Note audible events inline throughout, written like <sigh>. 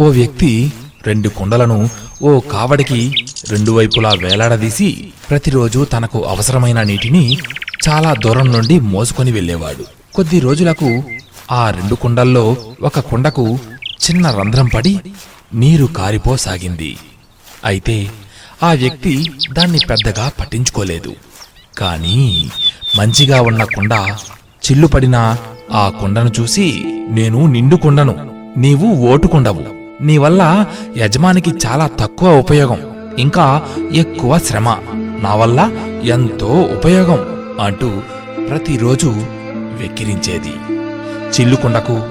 ఓ వ్యక్తి రెండు కుండలను ఓ కావడికి రెండు వైపులా వేలాడదీసి ప్రతిరోజు తనకు అవసరమైన నీటిని చాలా దూరం నుండి మోసుకొని వెళ్ళేవాడు. కొద్ది రోజులకు ఆ రెండు కుండల్లో ఒక కుండకు చిన్న రంధ్రం పడి నీరు కారిపోసాగింది. అయితే ఆ వ్యక్తి దాన్ని పెద్దగా పట్టించుకోలేదు. కానీ మంచిగా ఉన్న కుండ చిల్లుపడిన ఆ కుండను చూసి నేను నిండు కుండను నీవు ఓటు కుండవు. నీ వల్ల యజమానికి చాలా తక్కువ ఉపయోగం ఇంకా ఎక్కువ శ్రమ. నా వల్ల ఎంతో ఉపయోగం అంటూ ప్రతిరోజు వెక్కిరించేది. చిల్లుకుండకు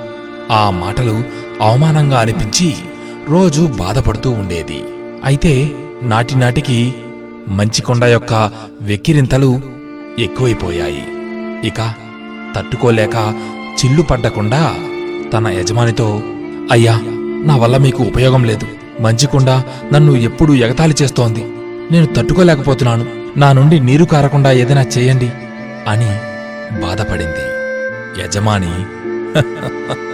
ఆ మాటలు అవమానంగా అనిపించి రోజు బాధపడుతూ ఉండేది. అయితే నాటినాటికి మంచి కొండ యొక్క వెక్కిరింతలు ఎక్కువైపోయాయి. ఇక తట్టుకోలేక చిల్లు పడ్డకుండా తన యజమానితో అయ్యా నా వల్ల మీకు ఉపయోగం లేదు. మంచికొండ నన్ను ఎప్పుడూ ఎగతాళి చేస్తోంది. నేను తట్టుకోలేకపోతున్నాను. నా నుండి నీరు కారకుండా ఏదైనా చేయండి అని బాధపడింది. యజమాని <laughs>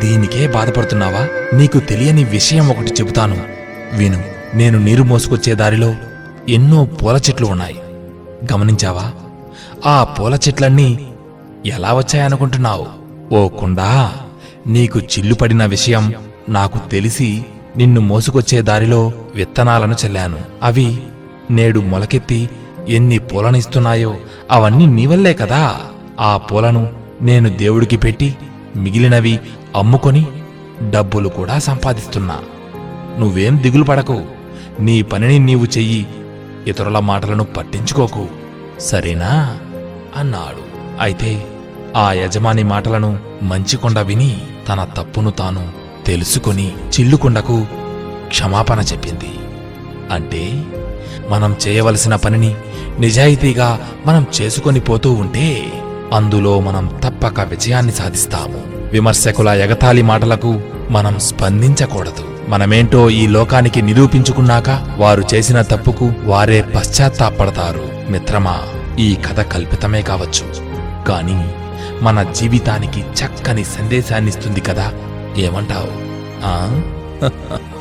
దీనికే బాధపడుతున్నావా? నీకు తెలియని విషయం ఒకటి చెబుతాను. విను నేను నీరు మోసుకొచ్చే దారిలో ఎన్నో పూల చెట్లు ఉన్నాయి. గమనించావా? ఆ పూల చెట్లన్నీ ఎలా వచ్చాయనుకుంటున్నావు? ఓ కుండా నీకు చిల్లుపడిన విషయం నాకు తెలిసి నిన్ను మోసుకొచ్చే దారిలో విత్తనాలను చల్లాను. అవి నేడు మొలకెత్తి ఎన్ని పూలనిస్తున్నాయో అవన్నీ నీవల్లే కదా. ఆ పూలను నేను దేవుడికి పెట్టి మిగిలినవి అమ్ముకొని డబ్బులు కూడా సంపాదిస్తున్నా. నువ్వేం దిగులు పడకు. నీ పనిని నీవు చెయ్యి. ఇతరుల మాటలను పట్టించుకోకు. సరేనా? అన్నాడు. అయితే ఆ యజమాని మాటలను మంచికొండ విని తన తప్పును తాను తెలుసుకొని చిల్లుకుండకు క్షమాపణ చెప్పింది. అంటే మనం చేయవలసిన పనిని నిజాయితీగా మనం చేసుకొని పోతూ ఉంటే అందులో మనం తప్పక విజయాన్ని సాధిస్తాము. విమర్శకుల ఎగతాళి మాటలకు మనం స్పందించకూడదు. మనమేంటో ఈ లోకానికి నిరూపించుకున్నాక వారు చేసిన తప్పుకు వారే పశ్చాత్తాపడతారు. మిత్రమా ఈ కథ కల్పితమే కావచ్చు. కానీ మన జీవితానికి చక్కని సందేశాన్నిస్తుంది కదా. ఏమంటావు? ఆ? <laughs>